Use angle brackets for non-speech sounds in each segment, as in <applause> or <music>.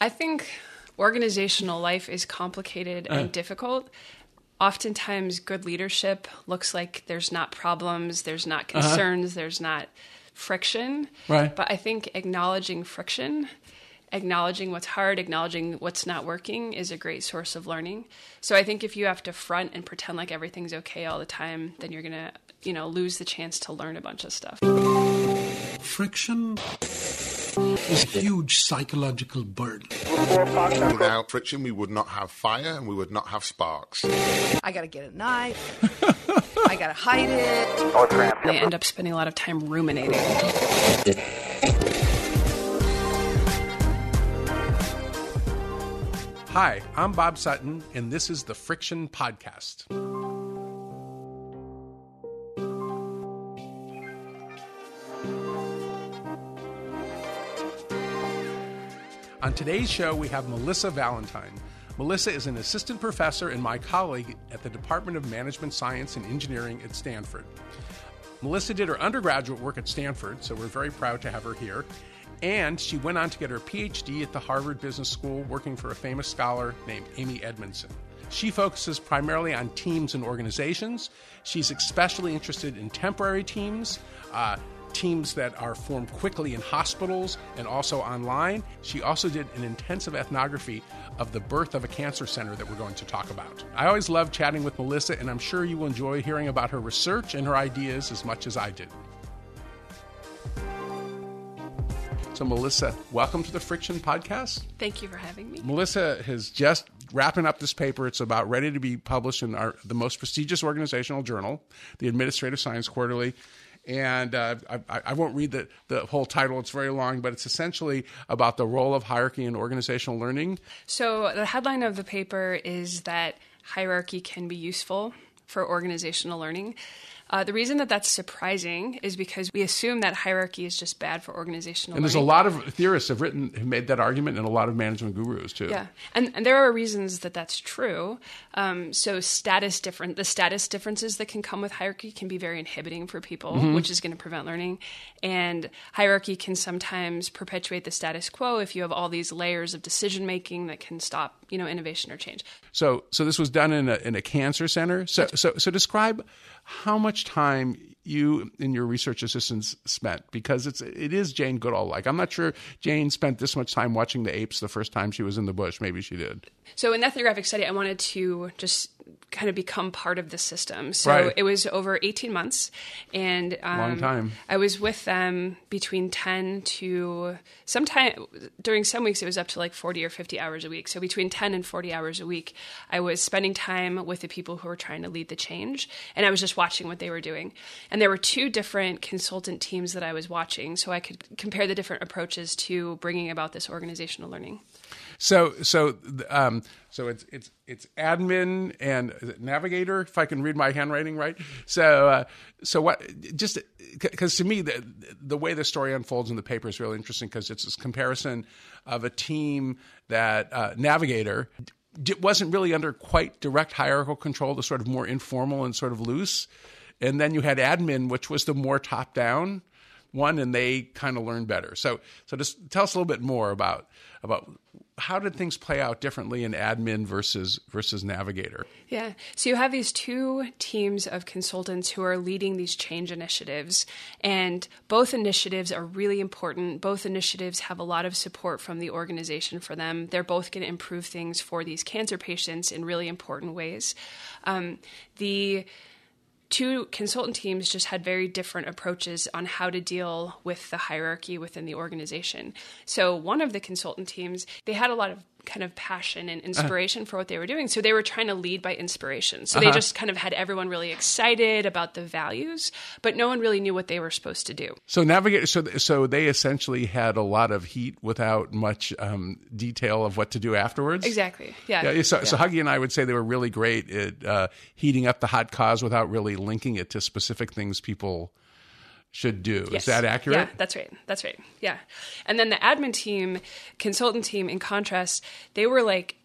I think organizational life is complicated and uh. difficult. Oftentimes, good leadership looks like there's not problems, there's not uh-huh. concerns, there's not friction. Right. But I think acknowledging friction, acknowledging what's hard, acknowledging what's not working is a great source of learning. So I think if you have to front and pretend like everything's okay all the time, then you're going to, you know, lose the chance to learn a bunch of stuff. Friction is a huge psychological burden. Without friction, we would not have fire and we would not have sparks. I gotta get a knife. I gotta hide it. They end up spending a lot of time ruminating. Hi, I'm Bob Sutton, and this is the Friction Podcast. On today's show, we have Melissa Valentine. Melissa is an assistant professor and my colleague at the Department of Management Science and Engineering at Stanford. Melissa did her undergraduate work at Stanford, so we're very proud to have her here. And she went on to get her PhD at the Harvard Business School, working for a famous scholar named Amy Edmondson. She focuses primarily on teams and organizations. She's especially interested in temporary teams, uh, teams that are formed quickly in hospitals and also online. She also did an intensive ethnography of the birth of a cancer center that we're going to talk about. I always love chatting with Melissa, and I'm sure you will enjoy hearing about her research and her ideas as much as I did. So, Melissa, welcome to the Friction Podcast. Thank you for having me. Melissa has just wrapping up this paper. It's about ready to be published in our the most prestigious organizational journal, the Administrative Science Quarterly. And uh, I, I won't read the, the whole title, it's very long, but it's essentially about the role of hierarchy in organizational learning. So, the headline of the paper is that hierarchy can be useful for organizational learning. Uh, the reason that that's surprising is because we assume that hierarchy is just bad for organizational And there's a lot of theorists have written, have made that argument, and a lot of management gurus too. Yeah, and, and there are reasons that that's true. Um, so status different, the status differences that can come with hierarchy can be very inhibiting for people, Mm-hmm. which is going to prevent learning. And hierarchy can sometimes perpetuate the status quo if you have all these layers of decision making that can stop, you know, innovation or change. So, so this was done in a in a cancer center. So, so, so describe how much time you and your research assistants spent because it's it is Jane Goodall like. I'm not sure Jane spent this much time watching the apes the first time she was in the bush. Maybe she did. So in the ethnographic study, I wanted to just kind of become part of the system. So Right. it was over 18 months, and um, Long time. I was with them between 10 to sometime during some weeks it was up to like 40 or 50 hours a week. So between 10 and 40 hours a week, I was spending time with the people who were trying to lead the change, and I was just watching what they were doing. And there were two different consultant teams that I was watching, so I could compare the different approaches to bringing about this organizational learning. So, so, um, so it's it's it's admin and navigator. If I can read my handwriting right. So, uh, so what? Just because to me the the way the story unfolds in the paper is really interesting because it's this comparison of a team that uh, navigator wasn't really under quite direct hierarchical control, the sort of more informal and sort of loose, and then you had admin, which was the more top down one, and they kind of learned better. So, so just tell us a little bit more about about how did things play out differently in admin versus versus navigator. Yeah. So you have these two teams of consultants who are leading these change initiatives, and both initiatives are really important. Both initiatives have a lot of support from the organization for them. They're both going to improve things for these cancer patients in really important ways. Um, the two consultant teams just had very different approaches on how to deal with the hierarchy within the organization. So one of the consultant teams, they had a lot of kind of passion and inspiration for what they were doing. So they were trying to lead by inspiration. So they just kind of had everyone really excited about the values, but no one really knew what they were supposed to do. So navigate. so so they essentially had a lot of heat without much um, detail of what to do afterwards. Exactly. Yeah. Yeah, so, so Huggy and I would say they were really great at uh, heating up the hot cause without really linking it to specific things people should do. Yes. Is that accurate? Yeah, that's right. That's right. Yeah. And then the admin team, consultant team, in contrast, they were like,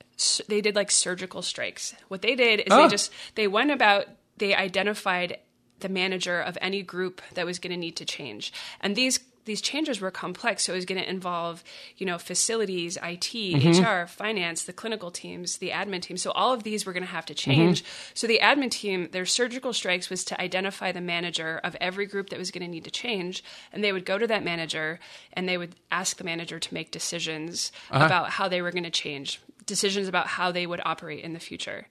they did like surgical strikes. What they did is Oh. they ah. just, they went about, they identified the manager of any group that was going to need to change. And these these changes were complex, so it was going to involve, you know, facilities, IT, Mm-hmm. HR, finance, the clinical teams, the admin team. So all of these were going to have to change. So the admin team, their surgical strikes was to identify the manager of every group that was going to need to change, and they would go to that manager and they would ask the manager to make decisions about how they were going to change, decisions about how they would operate in the future.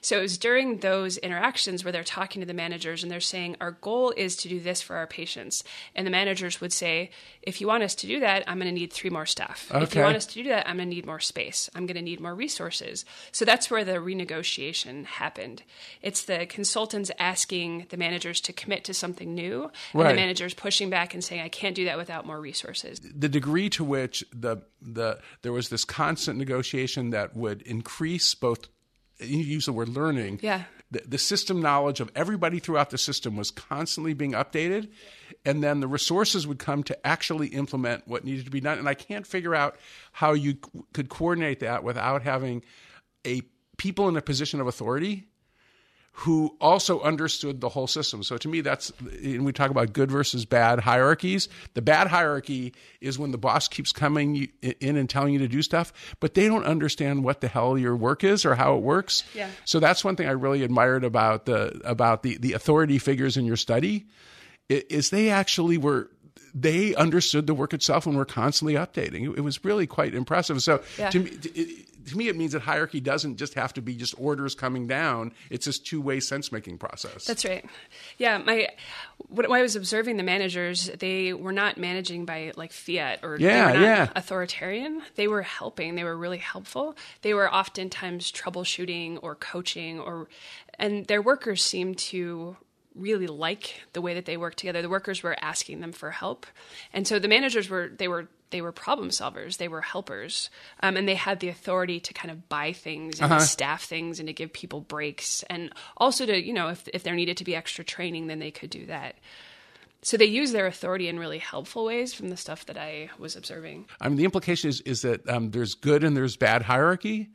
So it was during those interactions where they're talking to the managers and they're saying, Our goal is to do this for our patients. And the managers would say, If you want us to do that, I'm going to need three more staff. If you want us to do that, I'm going to need more space. I'm going to need more resources. So that's where the renegotiation happened. It's the consultants asking the managers to commit to something new, and the managers pushing back and saying, I can't do that without more resources. the degree to which the the there was this constant negotiation that would increase both you use the word learning Yeah. the, the system knowledge of everybody throughout the system was constantly being updated and then the resources would come to actually implement what needed to be done and i can't figure out how you could coordinate that without having a people in a position of authority who also understood the whole system. So to me, that's and we talk about good versus bad hierarchies. The bad hierarchy is when the boss keeps coming in and telling you to do stuff, but they don't understand what the hell your work is or how it works. Yeah. So that's one thing I really admired about the about the the authority figures in your study, is they actually were. They understood the work itself and were constantly updating. It, it was really quite impressive. So Yeah. to me, it, to me, it means that hierarchy doesn't just have to be just orders coming down. It's this two way sense making process. That's right. Yeah, my when I was observing the managers, they were not managing by like fiat or Yeah, yeah. authoritarian. They were helping. They were really helpful. They were oftentimes troubleshooting or coaching or and their workers seemed to really like the way that they worked together. The workers were asking them for help. And so the managers were they were they were problem solvers. They were helpers, um, and they had the authority to kind of buy things and to staff things and to give people breaks, and also to you know if if there needed to be extra training, then they could do that. So they use their authority in really helpful ways from the stuff that I was observing. I mean, the implication is is that um, there's good and there's bad hierarchy,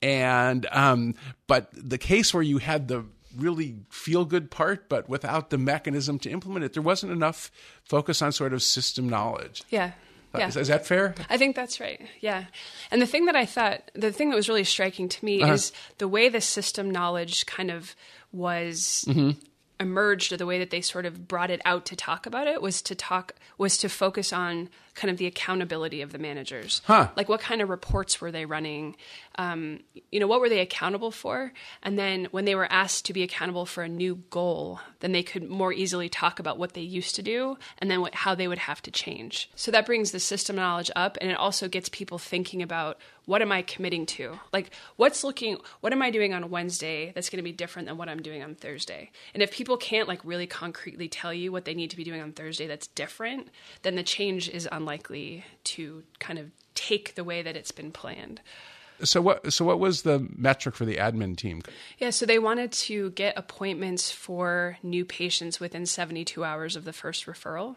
and um, but the case where you had the really feel good part, but without the mechanism to implement it, there wasn't enough focus on sort of system knowledge. Yeah. Yeah. Is, is that fair? I think that's right. Yeah. And the thing that I thought, the thing that was really striking to me Uh-huh. is the way the system knowledge kind of was Mm-hmm. emerged, or the way that they sort of brought it out to talk about it was to talk, was to focus on kind of the accountability of the managers. Huh. Like what kind of reports were they running? Um, you know, what were they accountable for? And then when they were asked to be accountable for a new goal, then they could more easily talk about what they used to do and then what, how they would have to change. So that brings the system knowledge up and it also gets people thinking about what am I committing to? Like what's looking what am I doing on Wednesday that's going to be different than what I'm doing on Thursday? And if people can't like really concretely tell you what they need to be doing on Thursday that's different, then the change is unlikely to kind of take the way that it's been planned. So what? So what was the metric for the admin team? Yeah, so they wanted to get appointments for new patients within 72 hours of the first referral.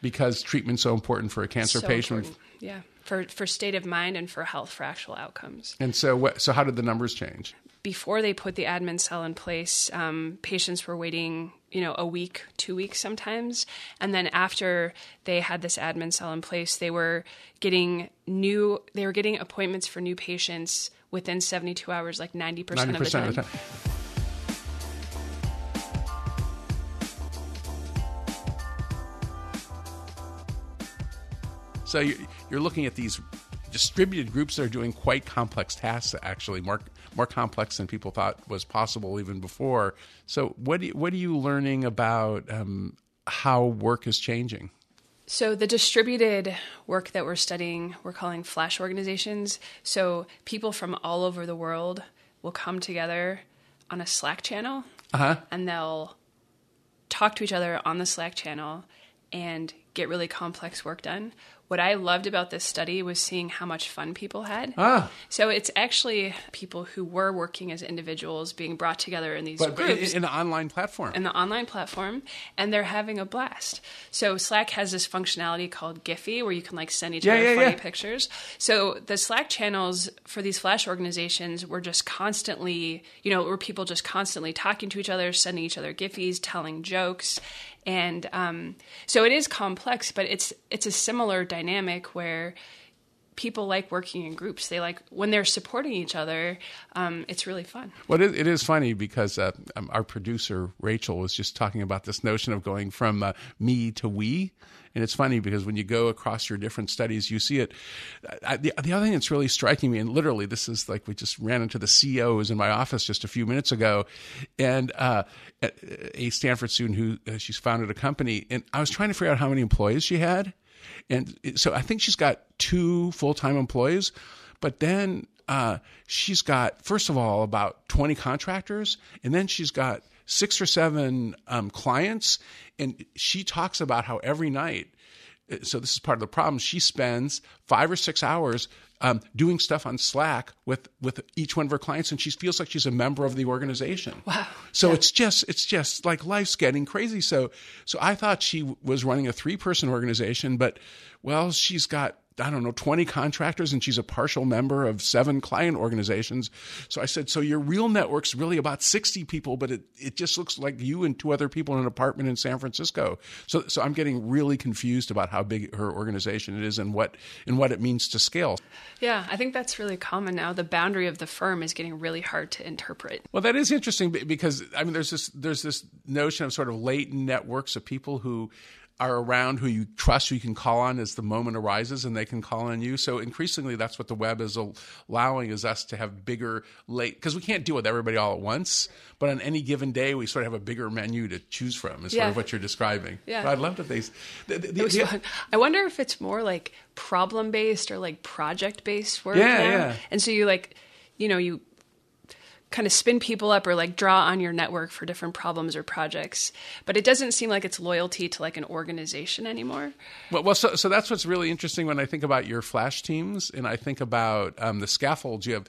Because treatment's so important for a cancer So patient. important. Yeah, for for state of mind and for health for actual outcomes. And so what? So how did the numbers change? Before they put the admin cell in place, um, patients were waiting, you know, a week, two weeks sometimes, and then after they had this admin cell in place, they were getting new. They were getting appointments for new patients within 72 hours, like 90% Ninety of the time. of the time. So you're, you're looking at these distributed groups that are doing quite complex tasks, actually more more complex than people thought was possible even before. So what do what are you learning about um, how work is changing? So the distributed work that we're studying, we're calling flash organizations. So people from all over the world will come together on a Slack channel, and they'll talk to each other on the Slack channel and get really complex work done. What I loved about this study was seeing how much fun people had. Ah. So it's actually people who were working as individuals being brought together in these But, but groups in, in an online platform. in the online platform and they're having a blast. So Slack has this functionality called Giphy where you can like send each Yeah, other yeah, funny yeah. pictures. So the Slack channels for these flash organizations were just constantly, you know, were people just constantly talking to each other, sending each other Giphies, telling jokes. And um, so it is complex, but it's it's a similar dynamic where people like working in groups. They like when they're supporting each other. Um, it's really fun. Well, it, it is funny because uh, um, our producer Rachel was just talking about this notion of going from uh, me to we. And it's funny because when you go across your different studies, you see it. I, the, the other thing that's really striking me, and literally, this is like we just ran into the CEOs in my office just a few minutes ago, and uh, a Stanford student who uh, she's founded a company, and I was trying to figure out how many employees she had, and so I think she's got two full time employees, but then uh, she's got first of all about twenty contractors, and then she's got six or seven um, clients, and she talks about how every night. So this is part of the problem. She spends five or six hours um, doing stuff on Slack with with each one of her clients, and she feels like she's a member of the organization. Wow. So it's just it's just like life's getting crazy. So so I thought she was running a three person organization, but well, she's got I don't know, 20 contractors and she's a partial member of seven client organizations. So I said, so your real network's really about 60 people, but it, it just looks like you and two other people in an apartment in San Francisco. So, so I'm getting really confused about how big her organization is and what, and what it means to scale. Yeah, I think that's really common now. The boundary of the firm is getting really hard to interpret. Well, that is interesting because I mean, there's this there's this notion of sort of latent networks of people who are around who you trust, who you can call on as the moment arises, and they can call on you. So increasingly, that's what the web is allowing is us to have bigger late because we can't deal with everybody all at once. But on any given day, we sort of have a bigger menu to choose from. Is sort Yeah. of what you're describing. Yeah. But I'd love that they. The, the, the-. I wonder if it's more like problem based or like project based work. Yeah, now. yeah. And so you like, you know, you kind of spin people up or like draw on your network for different problems or projects. But it doesn't seem like it's loyalty to like an organization anymore. Well, well so, so that's what's really interesting when I think about your flash teams and I think about um, the scaffolds you have.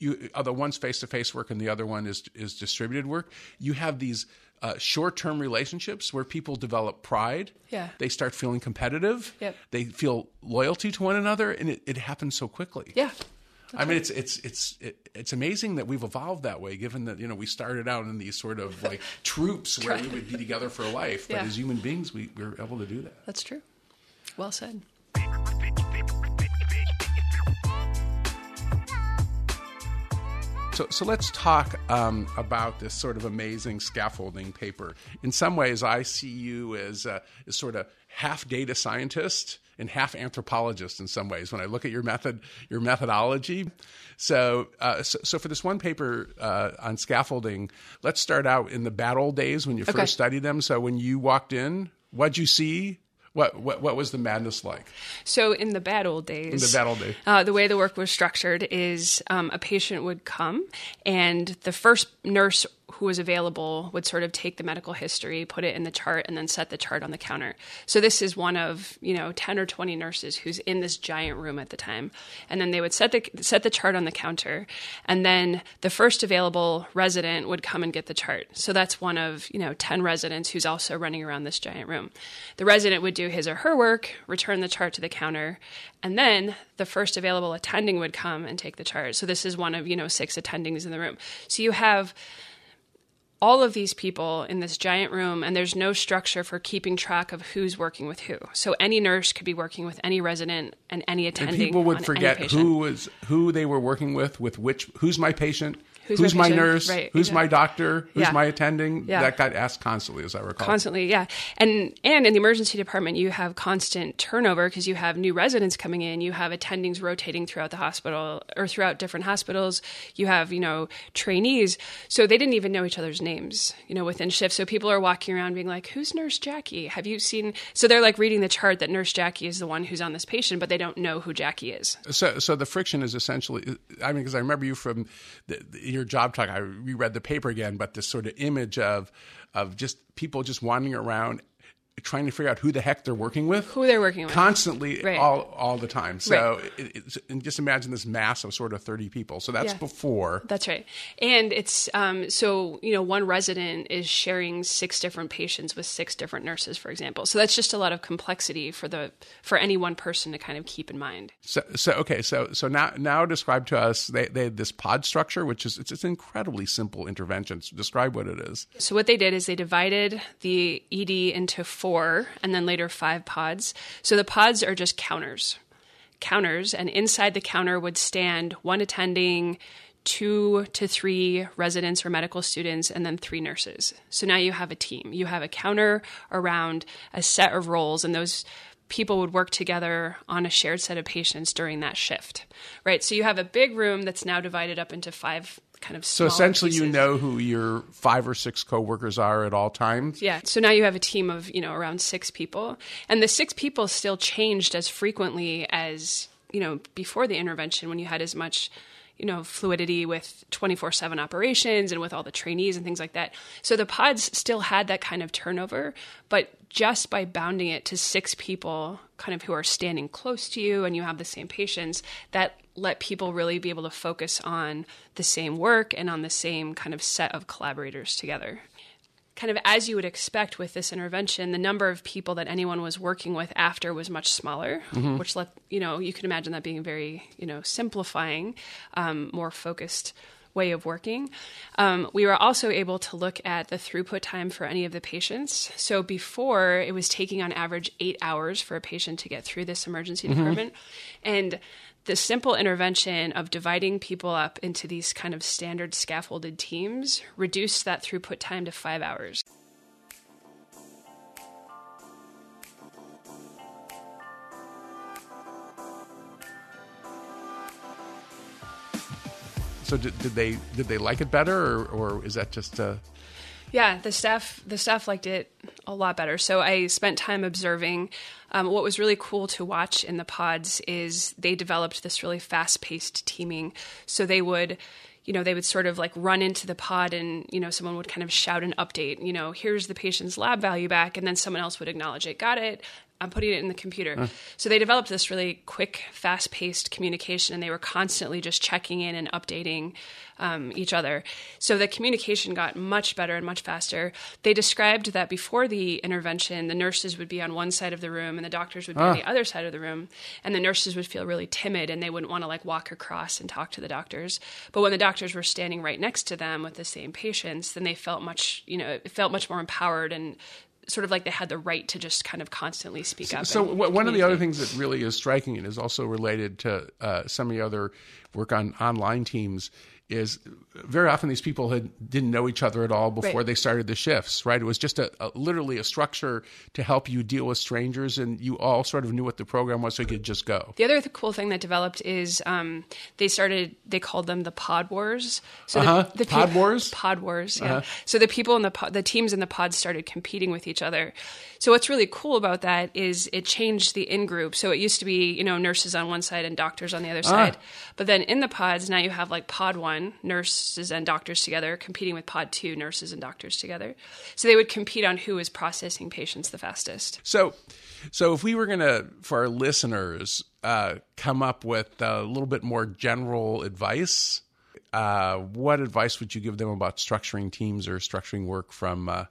You, uh, the one's face-to-face work and the other one is is distributed work. You have these uh, short-term relationships where people develop pride. Yeah. They start feeling competitive. Yep. They feel loyalty to one another, and it, it happens so quickly. Yeah. I mean, it's it's it's it, it's amazing that we've evolved that way. Given that you know we started out in these sort of like <laughs> troops where we would be together for life, but Yeah. as human beings, we we were able to do that. That's true. Well said. So, so let's talk um, about this sort of amazing scaffolding paper. In some ways, I see you as, uh, as sort of half data scientist and half anthropologist in some ways when I look at your method, your methodology. So, uh, so, so for this one paper uh, on scaffolding, let's start out in the bad old days when you Okay. first studied them. So, when you walked in, what'd you see? What, what, what was the madness like? So in the bad old days, In the bad old days. uh, the way the work was structured is um, a patient would come, and the first nurse who was available would sort of take the medical history, put it in the chart, and then set the chart on the counter. So this is one of you know ten or twenty nurses who's in this giant room at the time, and then they would set the set the chart on the counter, and then the first available resident would come and get the chart. So that's one of you know ten residents who's also running around this giant room. The resident would do his or her work, return the chart to the counter, and then the first available attending would come and take the chart. So this is one of you know six attendings in the room. So you have all of these people in this giant room, and there's no structure for keeping track of who's working with who. So any nurse could be working with any resident and any And attending. people would forget who was who they were working with, with which who's my patient, Who's who's, my nurse, Right, who's my doctor, who's Yeah. my attending. Yeah. That got asked constantly, as I recall. constantly yeah and and in the emergency department you have constant turnover because you have new residents coming in you have attendings rotating throughout the hospital or throughout different hospitals you have you know trainees so they didn't even know each other's names you know within shifts so people are walking around being like who's nurse jackie have you seen so they're like reading the chart that nurse jackie is the one who's on this patient but they don't know who jackie is So, so the friction is essentially. I mean, because I remember you from the, the- your job talk. I reread the paper again, but this sort of image of of just people just wandering around. Trying to figure out who the heck they're working with. Who they're working with. Constantly, Right. all, all the time. So Right. it, it's, and just imagine this mass of sort of 30 people. So that's Yeah. before. That's right. And it's um, so, you know, one resident is sharing six different patients with six different nurses, for example. So that's just a lot of complexity for the for any one person to kind of keep in mind. So, so okay, so so now now describe to us they they had this pod structure, which is it's, it's incredibly simple interventions. Describe what it is. So what they did is they divided the ED into four and then later five pods. So the pods are just counters. Counters and inside the counter would stand one attending, two to three residents or medical students and then three nurses. So now you have a team. You have a counter around a set of roles and those people would work together on a shared set of patients during that shift. Right? So you have a big room that's now divided up into five kind of So essentially, you know who your five or six coworkers are at all times. Yeah. So now you have a team of, you know, around six people. And the six people still changed as frequently as, you know, before the intervention when you had as much, you know, fluidity with 24 7 operations and with all the trainees and things like that. So the pods still had that kind of turnover, but just by bounding it to six people kind of who are standing close to you and you have the same patients, that let people really be able to focus on the same work and on the same kind of set of collaborators together kind of as you would expect with this intervention, the number of people that anyone was working with after was much smaller, which let you know you can imagine that being very you know simplifying, um, more focused way of working. Um, we were also able to look at the throughput time for any of the patients. So before it was taking on average eight hours for a patient to get through this emergency department, and the simple intervention of dividing people up into these kind of standard scaffolded teams reduced that throughput time to five hours. So did, did they did they like it better, or, or is that just uh, Yeah, the staff the staff liked it a lot better. So I spent time observing. Um, what was really cool to watch in the pods is they developed this really fast paced teaming. So they would, you know, they would sort of like run into the pod and you know someone would kind of shout an update. You know, here's the patient's lab value back, and then someone else would acknowledge it. Got it. I'm putting it in the computer. So they developed this really quick, fast paced communication, and they were constantly just checking in and updating um, each other. So the communication got much better and much faster. They described that before the intervention, the nurses would be on one side of the room and the doctors would be on the other side of the room, and the nurses would feel really timid and they wouldn't want to like walk across and talk to the doctors. But when the doctors were standing right next to them with the same patients, then they felt much, you know, it felt much more empowered and sort of like they had the right to just kind of constantly speak up. So w- one of the other things that really is striking and is also related to uh, some of the other work on online teams is very often these people had didn't know each other at all before Right. they started the shifts. Right? It was just a, a literally a structure to help you deal with strangers, and you all sort of knew what the program was, so you could just go. The other th- cool thing that developed is um, they started. They called them the Pod Wars. So Uh-huh. the, the Pod Wars? Pod Wars. Yeah. So the people in the pod, the teams in the pods started competing with each other. So what's really cool about that is it changed the in group. So it used to be you know nurses on one side and doctors on the other side, but then in the pods now you have like Pod One nurses and doctors together competing with Pod Two nurses and doctors together. So they would compete on who was processing patients the fastest. So, so if we were going to, for our listeners, uh, come up with a little bit more general advice, uh, what advice would you give them about structuring teams or structuring work from uh,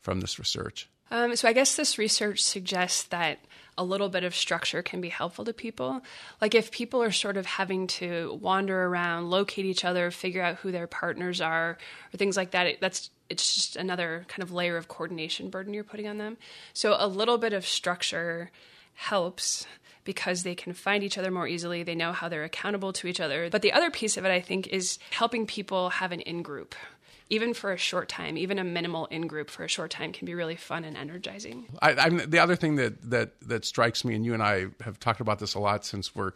from this research? Um, so I guess this research suggests that a little bit of structure can be helpful to people. Like if people are sort of having to wander around, locate each other, figure out who their partners are, or things like that, it, that's it's just another kind of layer of coordination burden you're putting on them. So a little bit of structure helps because they can find each other more easily. They know how they're accountable to each other. But the other piece of it, I think, is helping people have an in group. Even for a short time, even a minimal in group for a short time can be really fun and energizing. I, the other thing that, that that strikes me, and you and I have talked about this a lot since we're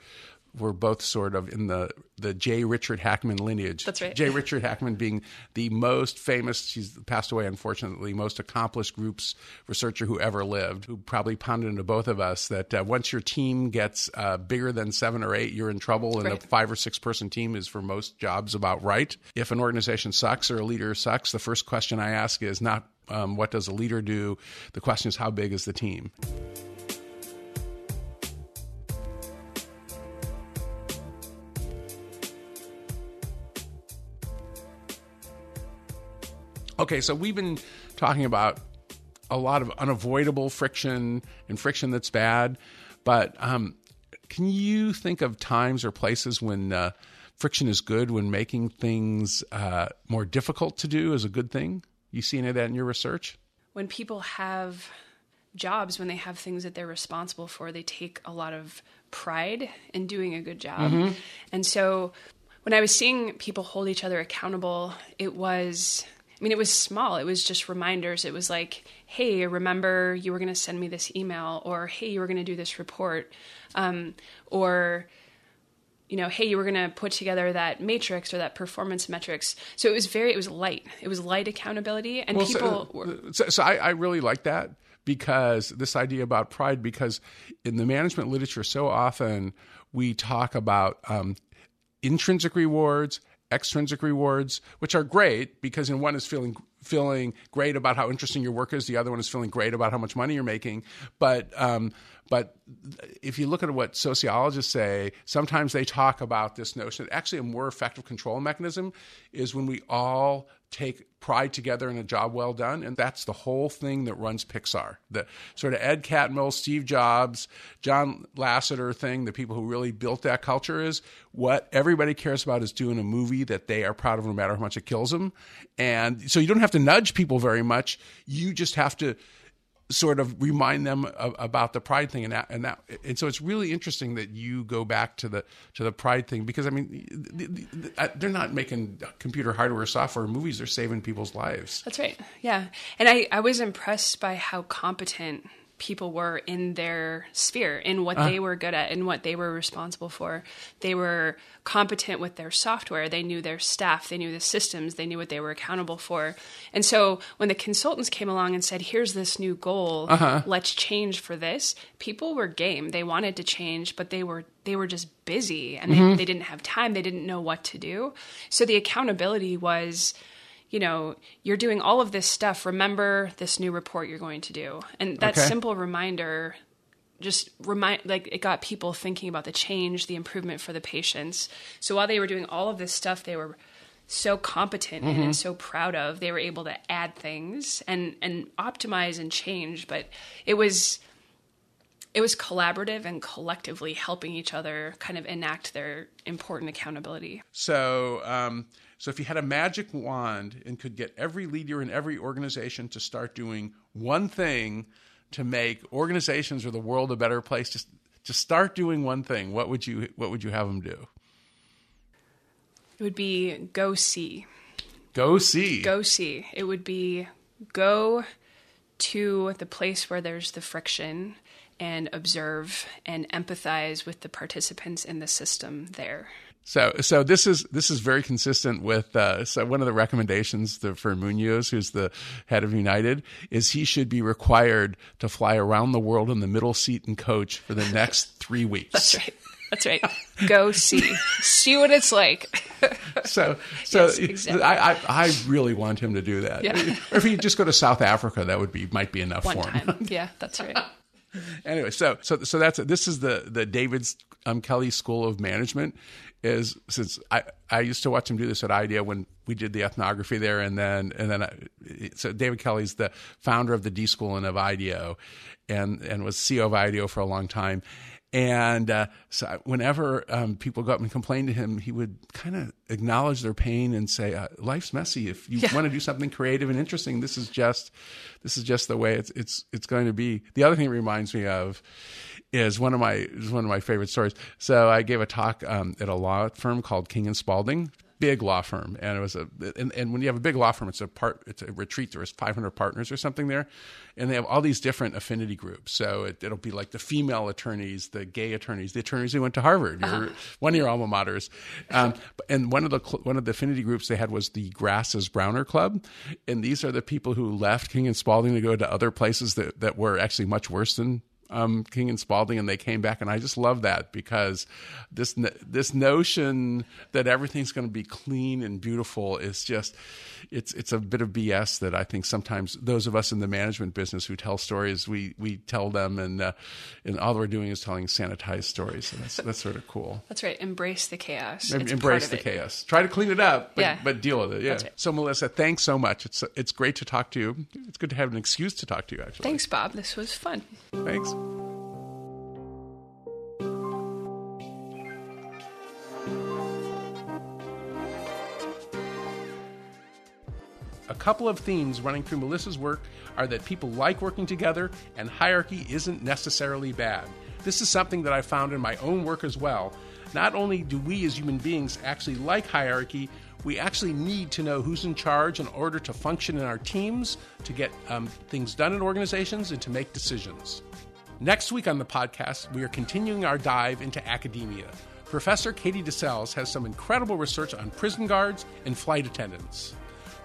we're both sort of in the the J. Richard Hackman lineage. That's right. J. Richard Hackman being the most famous. She's passed away, unfortunately. Most accomplished groups researcher who ever lived. Who probably pounded into both of us that uh, once your team gets uh, bigger than seven or eight, you're in trouble, and Right. a five or six person team is for most jobs about right. If an organization sucks or a leader sucks, the first question I ask is not um, what does a leader do. The question is how big is the team. Okay, so we've been talking about a lot of unavoidable friction and friction that's bad, but um, can you think of times or places when uh, friction is good, when making things uh, more difficult to do is a good thing? You see any of that in your research? when people have jobs, when they have things that they're responsible for, they take a lot of pride in doing a good job. And so when I was seeing people hold each other accountable, it was. I mean, it was small. It was just reminders. It was like, hey, remember you were going to send me this email, or hey, you were going to do this report, um, or you know, hey, you were going to put together that matrix or that performance metrics. So it was very, it was light. It was light accountability, and Well, people so, were. so, so I, I really like that because this idea about pride, because in the management literature, so often we talk about um, intrinsic rewards, extrinsic rewards, which are great because in one is feeling feeling great about how interesting your work is, the other one is feeling great about how much money you're making. But um, but if you look at what sociologists say, sometimes they talk about this notion actually a more effective control mechanism is when we all take pride together in a job well done. And that's the whole thing that runs Pixar. The sort of Ed Catmull, Steve Jobs, John Lasseter thing, the people who really built that culture is what everybody cares about is doing a movie that they are proud of no matter how much it kills them. And so you don't have to nudge people very much. You just have to sort of remind them of, about the pride thing and that, and that and so it's really interesting that you go back to the to the pride thing because I mean the, uh, they're not making computer hardware software movies they're saving people's lives That's right. Yeah. And I, I was impressed by how competent people were in their sphere, in what uh. they were good at, in what they were responsible for. They were competent with their software. They knew their staff. They knew the systems. They knew what they were accountable for. And so when the consultants came along and said, here's this new goal, uh-huh. let's change for this, people were game. They wanted to change, but they were they were just busy and they, mm-hmm. they didn't have time. They didn't know what to do. So the accountability was you know, you're doing all of this stuff. Remember this new report you're going to do. And that Okay. simple reminder just remind like it got people thinking about the change, the improvement for the patients. So while they were doing all of this stuff they were so competent in and so proud of, they were able to add things and and optimize and change, but it was it was collaborative and collectively helping each other kind of enact their important accountability. so um, so if you had a magic wand and could get every leader in every organization to start doing one thing to make organizations or the world a better place just to start doing one thing what would you what would you have them do It would be go see. go see Go see. It would be go to the place where there's the friction and observe and empathize with the participants in the system there. So, so this is this is very consistent with uh, so one of the recommendations the, for Munoz, who's the head of United, is he should be required to fly around the world in the middle seat and coach for the next <laughs> three weeks. That's right. That's right. Go see. see what it's like. So, <laughs> so Yes, exactly. I, I I really want him to do that. Yeah. Or if he just go to South Africa, that would be might be enough One for him. time. Yeah, that's right. <laughs> anyway, so so so that's this is the the David's um, Kelley School of Management. Is since I I used to watch him do this at IDEO when we did the ethnography there, and then and then I, so David Kelley's the founder of the D School and of IDEO, and and was CEO of IDEO for a long time. And uh, so whenever um, people go up and complain to him, he would kind of acknowledge their pain and say, uh, "Life's messy. If you want to do something creative and interesting, this is just this is just the way it's it's it's going to be." The other thing it reminds me of is one of my is one of my favorite stories. So I gave a talk um, at a law firm called King and Spalding. big law firm, and it was a and, and when you have a big law firm, it's a part it's a retreat. There was 500 partners or something there, and they have all these different affinity groups. So it, will be like the female attorneys, the gay attorneys, the attorneys who went to Harvard, your, one of your alma maters. Um, and one of the one of the affinity groups they had was the Grass is Browner Club, and these are the people who left King and Spalding to go to other places that that were actually much worse than um, King and Spalding, and they came back, and I just love that because this this notion that everything's going to be clean and beautiful is just it's it's a bit of BS that I think sometimes those of us in the management business who tell stories we we tell them, and uh, and all we're doing is telling sanitized stories, and that's that's sort of cool. That's right. Embrace the chaos. Em- embrace the it. chaos. Try to clean it up, but, yeah. but deal with it. Yeah. Right. So Melissa, thanks so much. It's it's great to talk to you. It's good to have an excuse to talk to you. Actually, thanks, Bob. This was fun. Thanks. A couple of themes running through Melissa's work are that people like working together and hierarchy isn't necessarily bad. This is something that I found in my own work as well. Not only do we as human beings actually like hierarchy, we actually need to know who's in charge in order to function in our teams, to get um, things done in organizations, and to make decisions. Next week on the podcast, we are continuing our dive into academia. Professor Katie DeCelles has some incredible research on prison guards and flight attendants.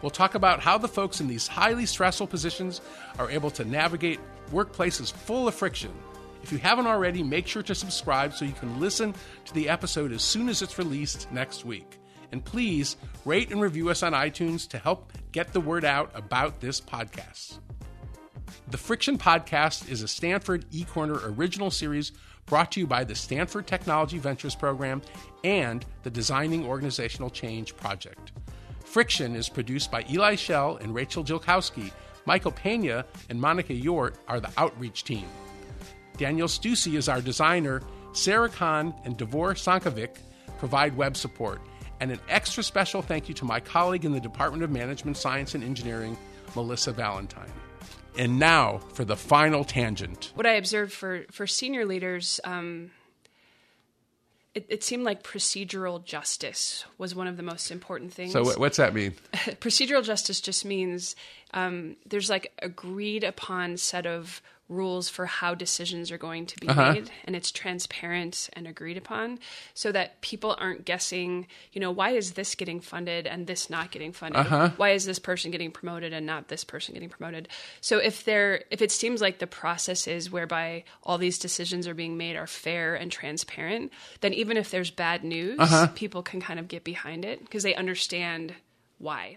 We'll talk about how the folks in these highly stressful positions are able to navigate workplaces full of friction. If you haven't already, make sure to subscribe so you can listen to the episode as soon as it's released next week. And please rate and review us on iTunes to help get the word out about this podcast. The Friction Podcast is a Stanford eCorner original series brought to you by the Stanford Technology Ventures Program and the Designing Organizational Change Project. Friction is produced by Eli Shell and Rachel Jilkowski. Michael Pena and Monica Yort are the outreach team. Daniel Stussy is our designer. Sarah Khan and Devor Sankovic provide web support. And an extra special thank you to my colleague in the Department of Management, Science, and Engineering, Melissa Valentine. And now for the final tangent. What I observed for, for senior leaders, um, it, it, seemed like procedural justice was one of the most important things. So, what's that mean? <laughs> procedural justice just means um, there's like agreed upon set of rules for how decisions are going to be uh-huh. made and it's transparent and agreed upon so that people aren't guessing you know why is this getting funded and this not getting funded uh-huh. why is this person getting promoted and not this person getting promoted so if there if it seems like the process is whereby all these decisions are being made are fair and transparent then even if there's bad news uh-huh. people can kind of get behind it because they understand why